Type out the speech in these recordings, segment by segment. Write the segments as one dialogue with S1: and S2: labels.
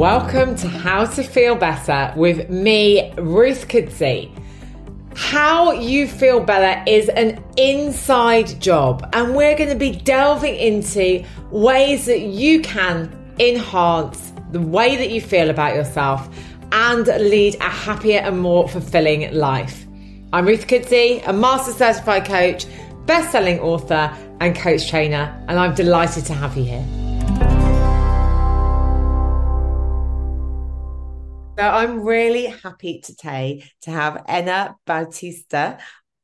S1: Welcome to How to Feel Better with me, Ruth Kudzi. How you feel better is an inside job, and we're going to be delving into ways that you can enhance the way that you feel about yourself and lead a happier and more fulfilling life. I'm Ruth Kudzi, a master certified coach, best selling author, and coach trainer, and I'm delighted to have you here. So I'm really happy today to have Ena Bautista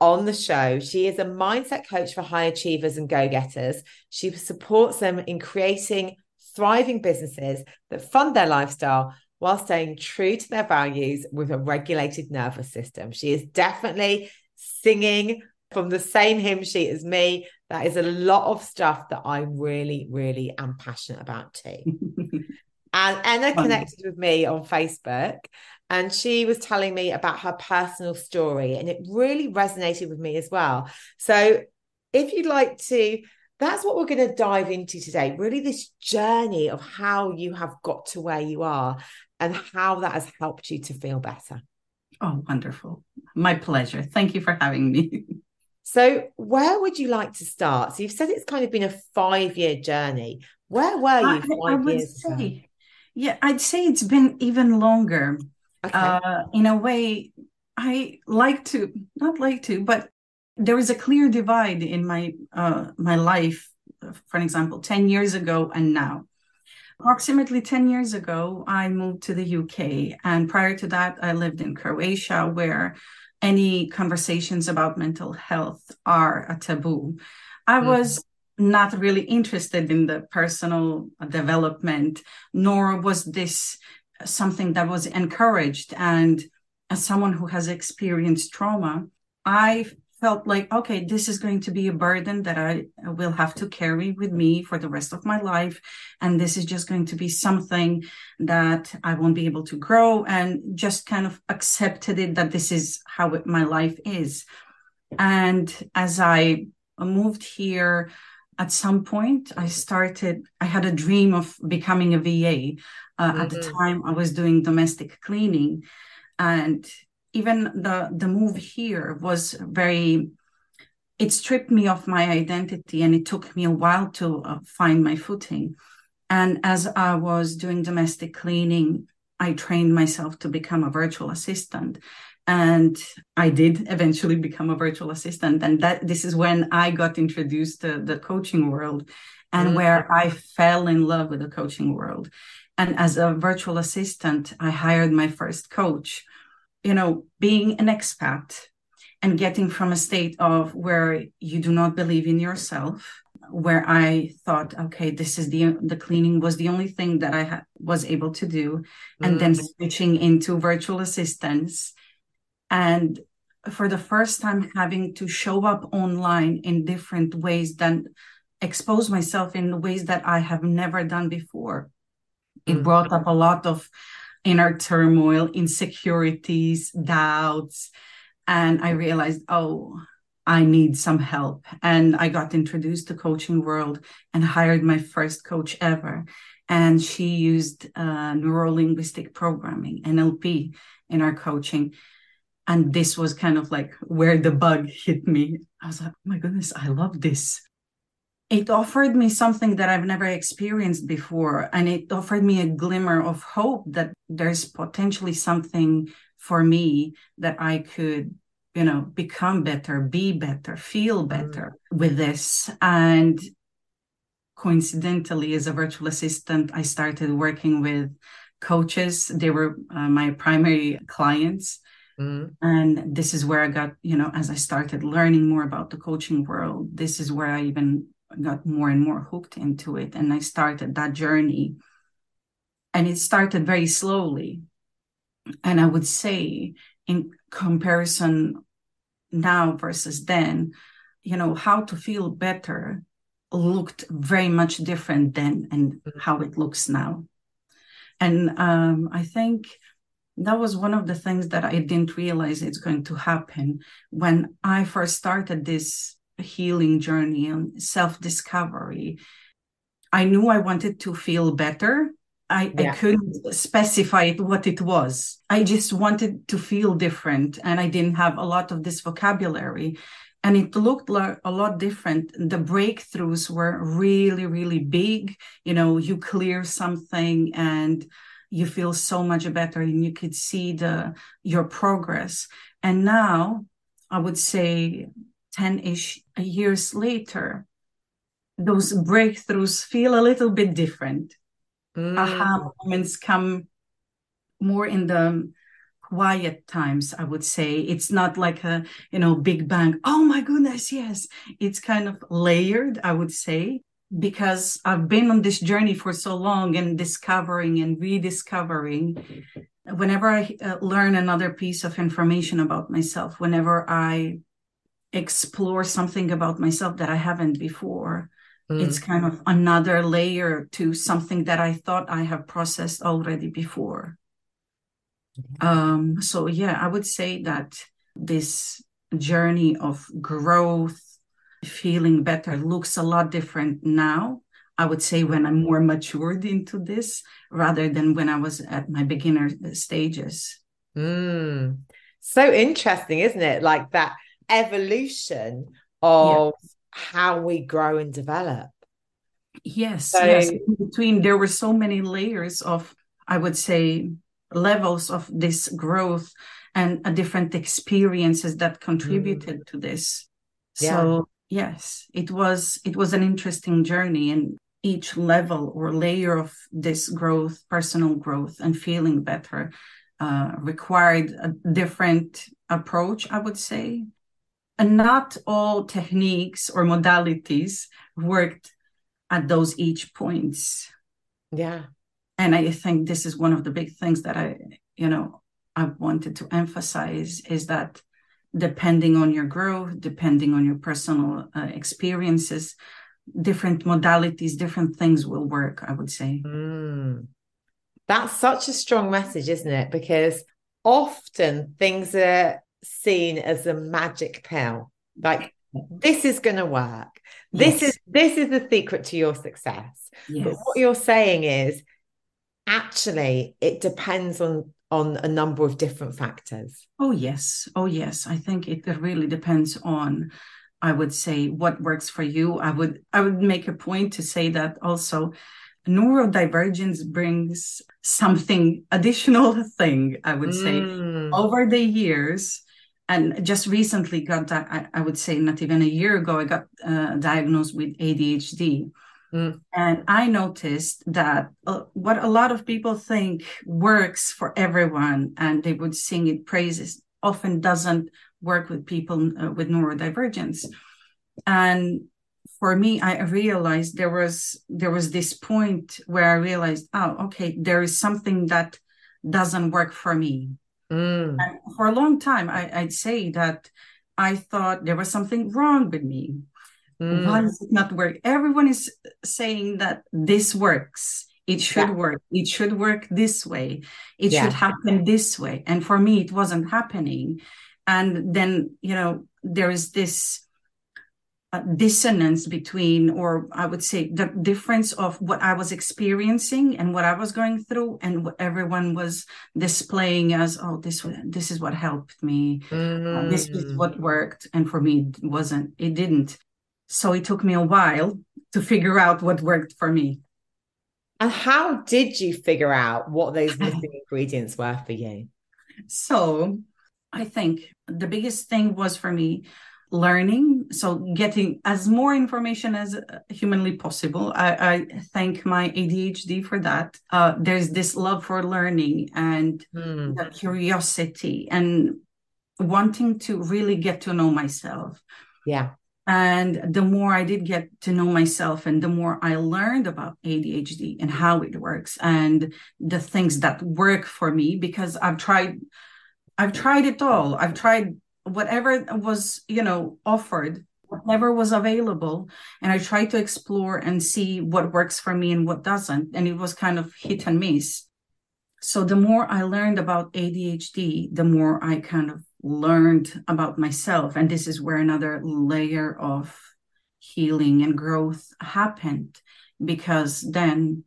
S1: on the show. She is a mindset coach for high achievers and go getters. She supports them in creating thriving businesses that fund their lifestyle while staying true to their values with a regulated nervous system. She is definitely singing from the same hymn sheet as me. That is a lot of stuff that I really, really am passionate about too. And Ena connected with me on Facebook and she was telling me about her personal story and it really resonated with me as well. So if you'd like to that's what we're going to dive into today really this journey of how you have got to where you are and how that has helped you to feel better.
S2: Oh, wonderful. My pleasure. Thank you for having me.
S1: So, where would you like to start? So, you've said it's kind of been a five year journey. Where were you five I, I years
S2: say, ago? Yeah, I'd say it's been even longer. Okay. Uh, in a way, I like to not like to, but there is a clear divide in my uh, my life. For example, ten years ago and now. Approximately 10 years ago, I moved to the UK. And prior to that, I lived in Croatia, where any conversations about mental health are a taboo. I mm. was not really interested in the personal development, nor was this something that was encouraged. And as someone who has experienced trauma, I felt like, okay, this is going to be a burden that I will have to carry with me for the rest of my life. And this is just going to be something that I won't be able to grow and just kind of accepted it that this is how it, my life is. And as I moved here, at some point i started i had a dream of becoming a va uh, mm-hmm. at the mm-hmm. time i was doing domestic cleaning and even the the move here was very it stripped me of my identity and it took me a while to uh, find my footing and as i was doing domestic cleaning i trained myself to become a virtual assistant and i did eventually become a virtual assistant and that this is when i got introduced to the coaching world and mm-hmm. where i fell in love with the coaching world and as a virtual assistant i hired my first coach you know being an expat and getting from a state of where you do not believe in yourself where i thought okay this is the the cleaning was the only thing that i ha- was able to do and mm-hmm. then switching into virtual assistants and for the first time having to show up online in different ways than expose myself in ways that I have never done before. It mm-hmm. brought up a lot of inner turmoil, insecurities, doubts. And I realized, oh, I need some help. And I got introduced to coaching world and hired my first coach ever. And she used uh, neuro linguistic programming, NLP, in our coaching and this was kind of like where the bug hit me i was like oh my goodness i love this it offered me something that i've never experienced before and it offered me a glimmer of hope that there's potentially something for me that i could you know become better be better feel mm. better mm. with this and coincidentally as a virtual assistant i started working with coaches they were uh, my primary clients Mm. And this is where I got, you know, as I started learning more about the coaching world, this is where I even got more and more hooked into it. And I started that journey. And it started very slowly. And I would say, in comparison now versus then, you know, how to feel better looked very much different then and mm. how it looks now. And um, I think that was one of the things that I didn't realize it's going to happen when I first started this healing journey and self discovery. I knew I wanted to feel better I, yeah. I couldn't specify what it was. I just wanted to feel different, and I didn't have a lot of this vocabulary. And it looked like a lot different. The breakthroughs were really, really big. You know, you clear something and you feel so much better, and you could see the your progress. And now, I would say, ten ish years later, those breakthroughs feel a little bit different mm. aha moments come more in the quiet times i would say it's not like a you know big bang oh my goodness yes it's kind of layered i would say because i've been on this journey for so long and discovering and rediscovering whenever i uh, learn another piece of information about myself whenever i explore something about myself that i haven't before Mm. It's kind of another layer to something that I thought I have processed already before. Um, so, yeah, I would say that this journey of growth, feeling better, looks a lot different now. I would say when I'm more matured into this rather than when I was at my beginner stages.
S1: Mm. So interesting, isn't it? Like that evolution of yeah how we grow and develop.
S2: Yes, so, yes. In between, there were so many layers of, I would say, levels of this growth and uh, different experiences that contributed mm. to this. So yeah. Yes, it was it was an interesting journey, and each level or layer of this growth, personal growth, and feeling better uh, required a different approach. I would say and not all techniques or modalities worked at those each points
S1: yeah
S2: and i think this is one of the big things that i you know i wanted to emphasize is that depending on your growth depending on your personal uh, experiences different modalities different things will work i would say
S1: mm. that's such a strong message isn't it because often things are seen as a magic pill. Like this is going to work. This yes. is this is the secret to your success. Yes. But what you're saying is actually it depends on on a number of different factors.
S2: Oh yes. Oh yes. I think it really depends on I would say what works for you. I would I would make a point to say that also neurodivergence brings something additional thing i would say mm. over the years and just recently got that I, I, would say not even a year ago i got uh, diagnosed with adhd mm. and i noticed that uh, what a lot of people think works for everyone and they would sing it praises often doesn't work with people uh, with neurodivergence and for me i realized there was there was this point where i realized oh okay there is something that doesn't work for me Mm. For a long time, I, would say that I thought there was something wrong with me. Mm. Why does it not work? Everyone is saying that this works. It should yeah. work. It should work this way. It yeah. should happen this way. And for me, it wasn't happening. And then, you know, there is this dissonance between, or I would say, the difference of what I was experiencing and what I was going through, and what everyone was displaying as, "Oh, this this is what helped me. Mm. Uh, this is mm. what worked," and for me, it wasn't. It didn't. So it took me a while to figure out what worked for me.
S1: And how did you figure out what those missing ingredients were for you?
S2: So I think the biggest thing was for me learning so getting as more information as humanly possible i, I thank my adhd for that uh, there's this love for learning and mm. the curiosity and wanting to really get to know myself
S1: yeah
S2: and the more i did get to know myself and the more i learned about adhd and how it works and the things that work for me because i've tried i've tried it all. I've tried whatever was you know offered whatever was available and i tried to explore and see what works for me and what doesn't and it was kind of hit and miss. So the more i learned about adhd the more i kind of learned about myself and this is where another layer of healing and growth happened because then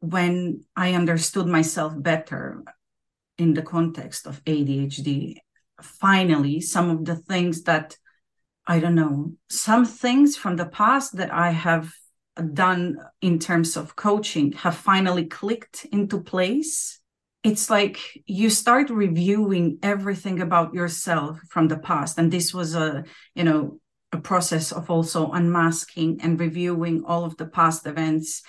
S2: when I understood myself better in the context of ADHD, finally, some of the things that I don't know, some things from the past that I have done in terms of coaching have finally clicked into place. It's like you start reviewing everything about yourself from the past. And this was a, you know, a process of also unmasking and reviewing all of the past events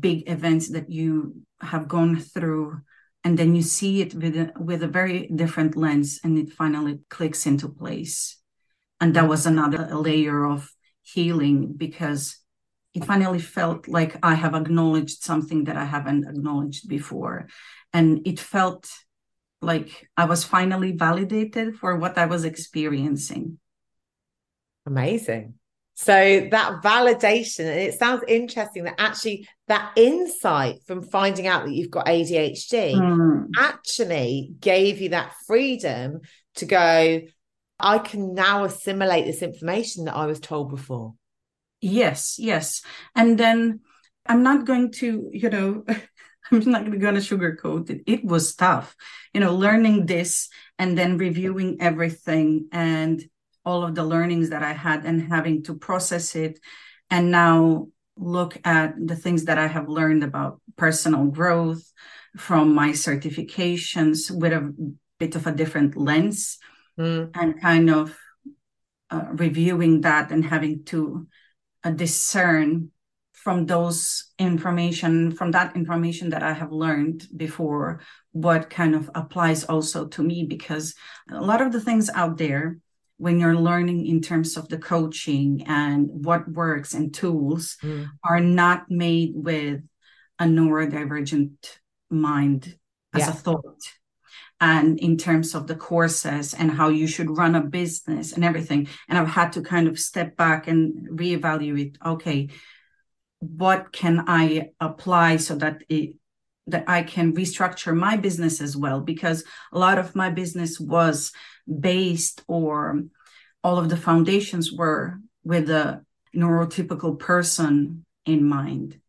S2: big events that you have gone through. And then you see it with a, with a very different lens and it finally clicks into place. And that was another layer of healing because it finally felt like i have acknowledged something that i haven't acknowledged before and it felt like i was finally validated for what i was experiencing
S1: amazing so that validation, and it sounds interesting that actually that insight from finding out that you've got ADHD mm. actually gave you that freedom to go, I can now assimilate this information that I was told before.
S2: Yes, yes. And then I'm not going to, you know, I'm not going to sugarcoat it. It was tough, you know, learning this and then reviewing everything and all of the learnings that I had and having to process it and now look at the things that I have learned about personal growth from my certifications with a bit of a different lens mm. and kind of uh, reviewing that and having to uh, discern from those information from that information that i have learned before what kind of applies also to me because a lot of the things out there when you're learning in terms of the coaching and what works and tools mm. are not made with a neurodivergent mind as yeah. a thought and in terms of the courses and how you should run a business and everything and i've had to kind of step back and reevaluate okay what can i apply so that it that i can restructure my business as well? Because a lot of my business was based or all of the foundations were with a neurotypical person in mind.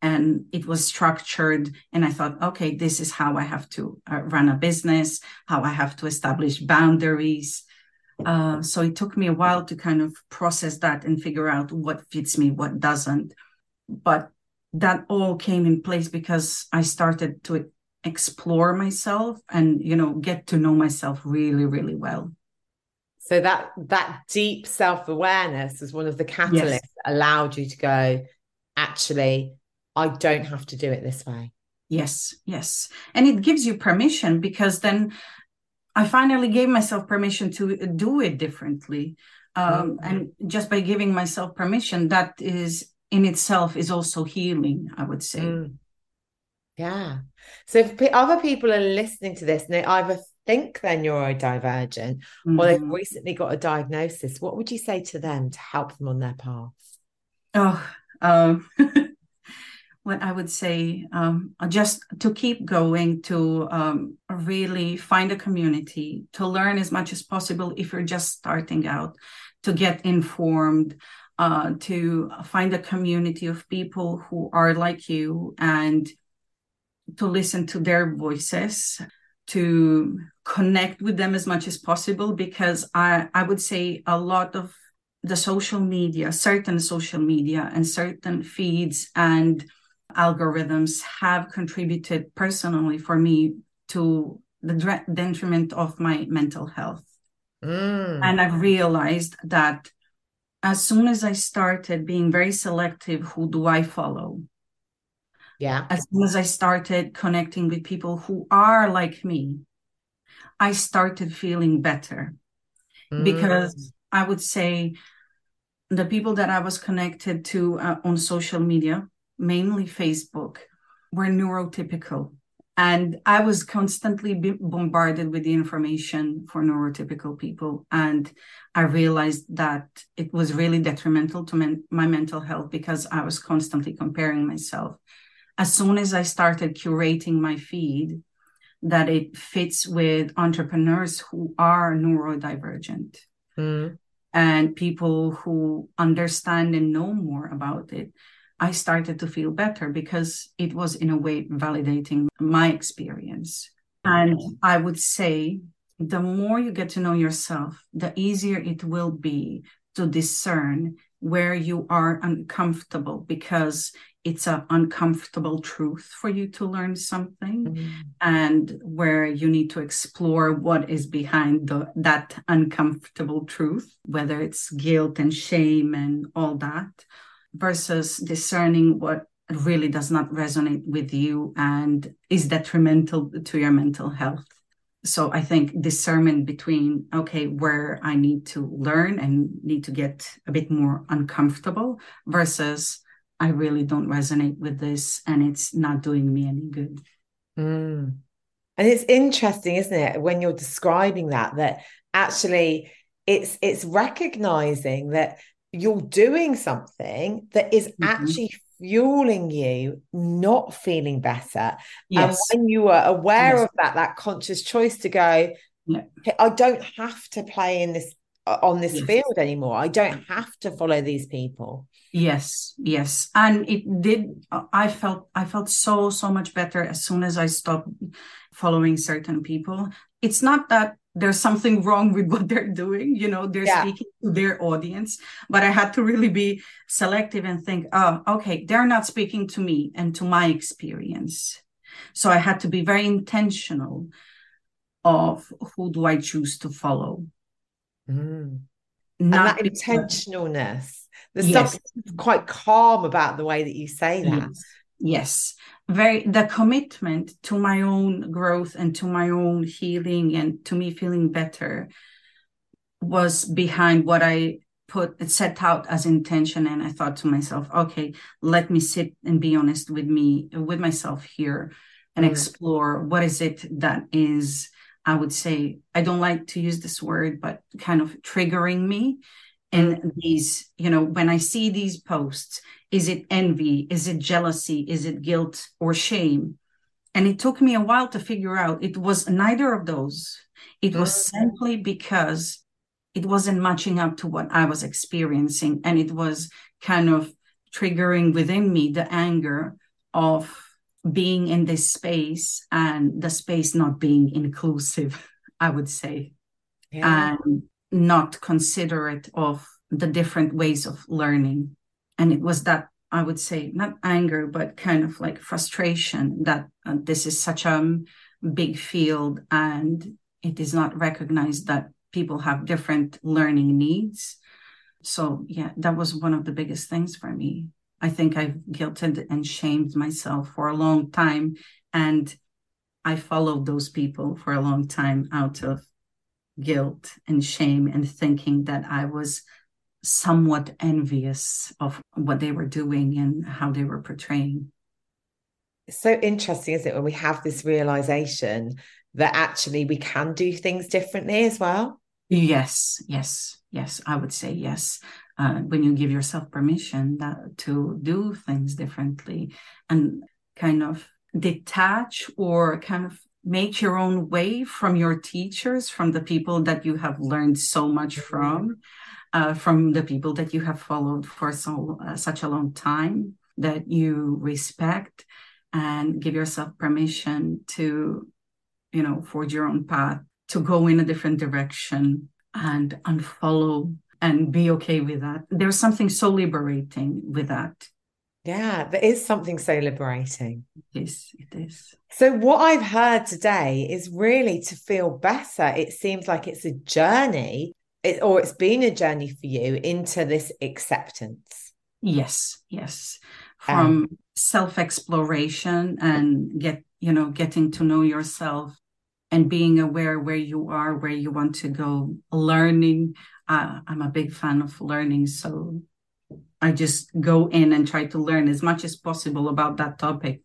S2: And it was structured and i thought okay this is how i have to uh, run a business how i have to establish boundaries. Uh, so it took me a while to kind of process that and figure out what fits me what doesn't but that all came in place because i started to explore myself and you know get to know myself really really well
S1: so that that deep self-awareness was one of the catalysts yes. that allowed you to go actually i don't have to do it this way
S2: yes yes and it gives you permission because then i finally gave myself permission to do it differently um, mm-hmm. and just by giving myself permission that is in itself is also healing i would say mm.
S1: Yeah. So if other people are listening to this and they either think they're neurodivergent mm-hmm. or they've mm-hmm. recently got a diagnosis, what would you say to them to help them on their path?
S2: Oh, um, what I would say, um, just to keep going, to um, really find a community, to learn as much as possible if you're just starting out, to get informed, uh, to find a community of people who are like you and to listen to their voices, to connect with them as much as possible, because I, I would say a lot of the social media, certain social media and certain feeds and algorithms have contributed personally for me to the detriment of my mental health. Mm. And I've realized that as soon as I started being very selective, who do I follow?
S1: Yeah.
S2: As soon as I started connecting with people who are like me, I started feeling better mm. because I would say the people that I was connected to uh, on social media, mainly Facebook, were neurotypical. And I was constantly bombarded with the information for neurotypical people. And I realized that it was really detrimental to men- my mental health because I was constantly comparing myself as soon as I started curating my feed, that it fits with entrepreneurs who are neurodivergent mm. and people who understand and know more about it. I started to feel better because it was, in a way, validating my experience. And I would say the more you get to know yourself, the easier it will be to discern where you are uncomfortable because it's an uncomfortable truth for you to learn something mm-hmm. and where you need to explore what is behind the, that uncomfortable truth whether it's guilt and shame and all that versus discerning what really does not resonate with you and is detrimental to your mental health so i think discernment between okay where i need to learn and need to get a bit more uncomfortable versus i really don't resonate with this and it's not doing me any good
S1: mm. and it's interesting isn't it when you're describing that that actually it's it's recognizing that you're doing something that is mm-hmm. actually fueling you not feeling better yes. and when you are aware yes. of that that conscious choice to go i don't have to play in this uh, on this yes. field anymore i don't have to follow these people
S2: yes yes and it did i felt i felt so so much better as soon as i stopped following certain people it's not that there's something wrong with what they're doing you know they're yeah. speaking to their audience but i had to really be selective and think oh okay they're not speaking to me and to my experience so i had to be very intentional of who do i choose to follow
S1: mm. and that intentionalness there's yes. something quite calm about the way that you say that
S2: yes yes very the commitment to my own growth and to my own healing and to me feeling better was behind what i put it set out as intention and i thought to myself okay let me sit and be honest with me with myself here and mm. explore what is it that is i would say i don't like to use this word but kind of triggering me and mm. these you know when i see these posts is it envy? Is it jealousy? Is it guilt or shame? And it took me a while to figure out it was neither of those. It was mm. simply because it wasn't matching up to what I was experiencing. And it was kind of triggering within me the anger of being in this space and the space not being inclusive, I would say, yeah. and not considerate of the different ways of learning and it was that i would say not anger but kind of like frustration that uh, this is such a big field and it is not recognized that people have different learning needs. So yeah that was one of the biggest things for me. I think i've guilted and shamed myself for a long time and i followed those people for a long time out of guilt and shame and thinking that i was somewhat envious of what they were doing and how they were portraying.
S1: It's so interesting, isn't it, when we have this realization that actually we can do things differently as well?
S2: Yes, yes, yes. I would say yes. Uh, when you give yourself permission that to do things differently and kind of detach or kind of make your own way from your teachers, from the people that you have learned so much mm-hmm. from, uh, from the people that you have followed for so uh, such a long time that you respect and give yourself permission to you know forge your own path to go in a different direction and unfollow and be okay with that. There's something so liberating with that.
S1: Yeah there is something so liberating.
S2: It is it is.
S1: So what i've heard today is really to feel better. It seems like it's a journey it, or it's been a journey for you into this acceptance.
S2: Yes, yes. From um, self exploration and get, you know, getting to know yourself and being aware where you are, where you want to go, learning. Uh, I'm a big fan of learning. So I just go in and try to learn as much as possible about that topic.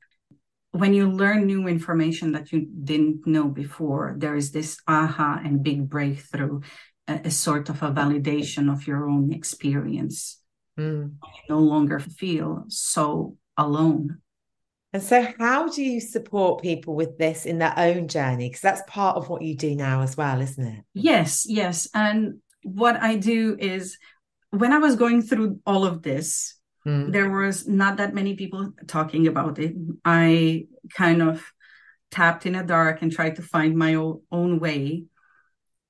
S2: When you learn new information that you didn't know before, there is this aha and big breakthrough a, a sort of a validation of your own experience. Mm. You no longer feel so alone.
S1: And so, how do you support people with this in their own journey? Because that's part of what you do now as well, isn't it?
S2: Yes, yes. And what I do is when I was going through all of this, mm. there was not that many people talking about it. I kind of tapped in the dark and tried to find my own way.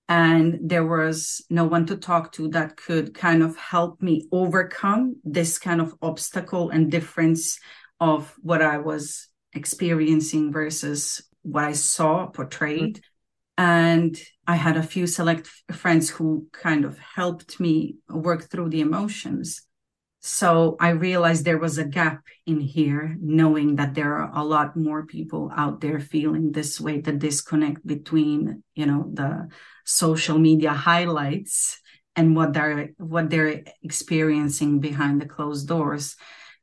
S2: And there was no one to talk to that could kind of help me overcome this kind of obstacle and difference of what I was experiencing versus what I saw portrayed. Mm-hmm. And I had a few select friends who kind of helped me work through the emotions. So I realized there was a gap in here, knowing that there are a lot more people out there feeling this way, the disconnect between, you know, the social media highlights and what they're what they're experiencing behind the closed doors.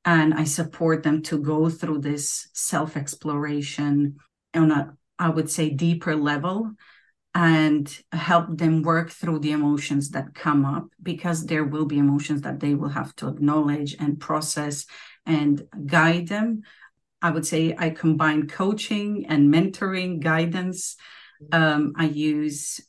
S2: And i support them to go through this self exploration on a i would say deeper level and help them work through the emotions that come up because there will be emotions that they will have to acknowledge and process and guide them i would say i combine coaching and mentoring guidance um, i use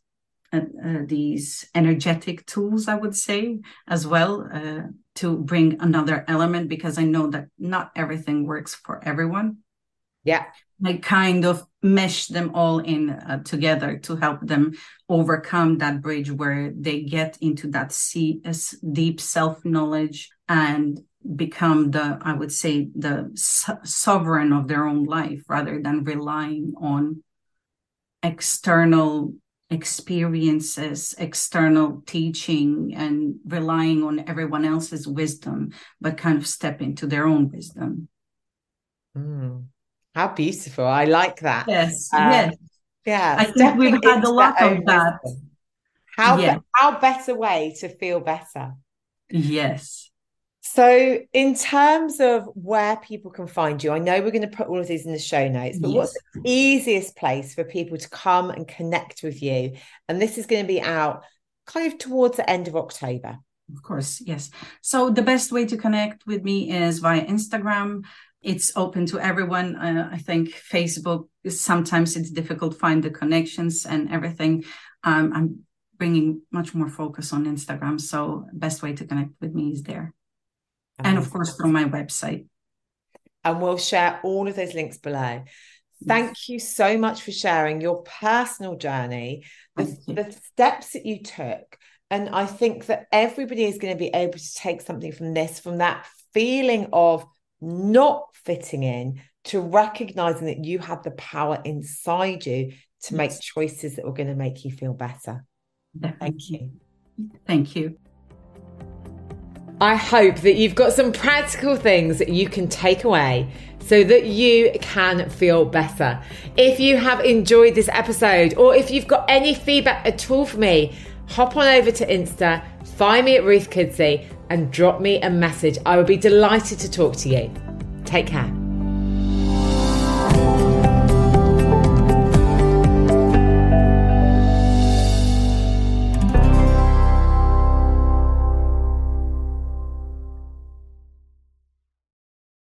S2: uh, uh, these energetic tools i would say as well uh, to bring another element because I know that not everything works for everyone.
S1: Yeah.
S2: I kind of mesh them all in uh, together to help them overcome that bridge where they get into that see, uh, deep self knowledge and become the, I would say, the so- sovereign of their own life rather than relying on external experiences, external teaching, and relying on everyone else's wisdom, but kind of step into their own wisdom.
S1: Mm. How beautiful. I like that.
S2: Yes. Um, yes.
S1: Yeah.
S2: I think we've had a lot of that.
S1: Wisdom. How, yeah. how better way to feel better?
S2: Yes.
S1: So, in terms of where people can find you, I know we're going to put all of these in the show notes, but yes. what's the easiest place for people to come and connect with you? And this is going to be out kind of towards the end of October.
S2: Of course, yes. So, the best way to connect with me is via Instagram. It's open to everyone. Uh, I think Facebook, sometimes it's difficult to find the connections and everything. Um, I'm bringing much more focus on Instagram. So, best way to connect with me is there and of course from my website.
S1: And we'll share all of those links below. Thank you so much for sharing your personal journey, the, the, steps that you took. And I think that everybody is going to be able to take something from this, from that feeling of not fitting in to recognizing that you have the power inside you to make choices that are going to make you feel better.
S2: Thank you. Thank you.
S1: I hope that you've got some practical things that you can take away so that you can feel better. If you have enjoyed this episode or if you've got any feedback at all for me, hop on over to Insta, find me at Ruth Kudzi and drop me a message. I would be delighted to talk to you. Take care.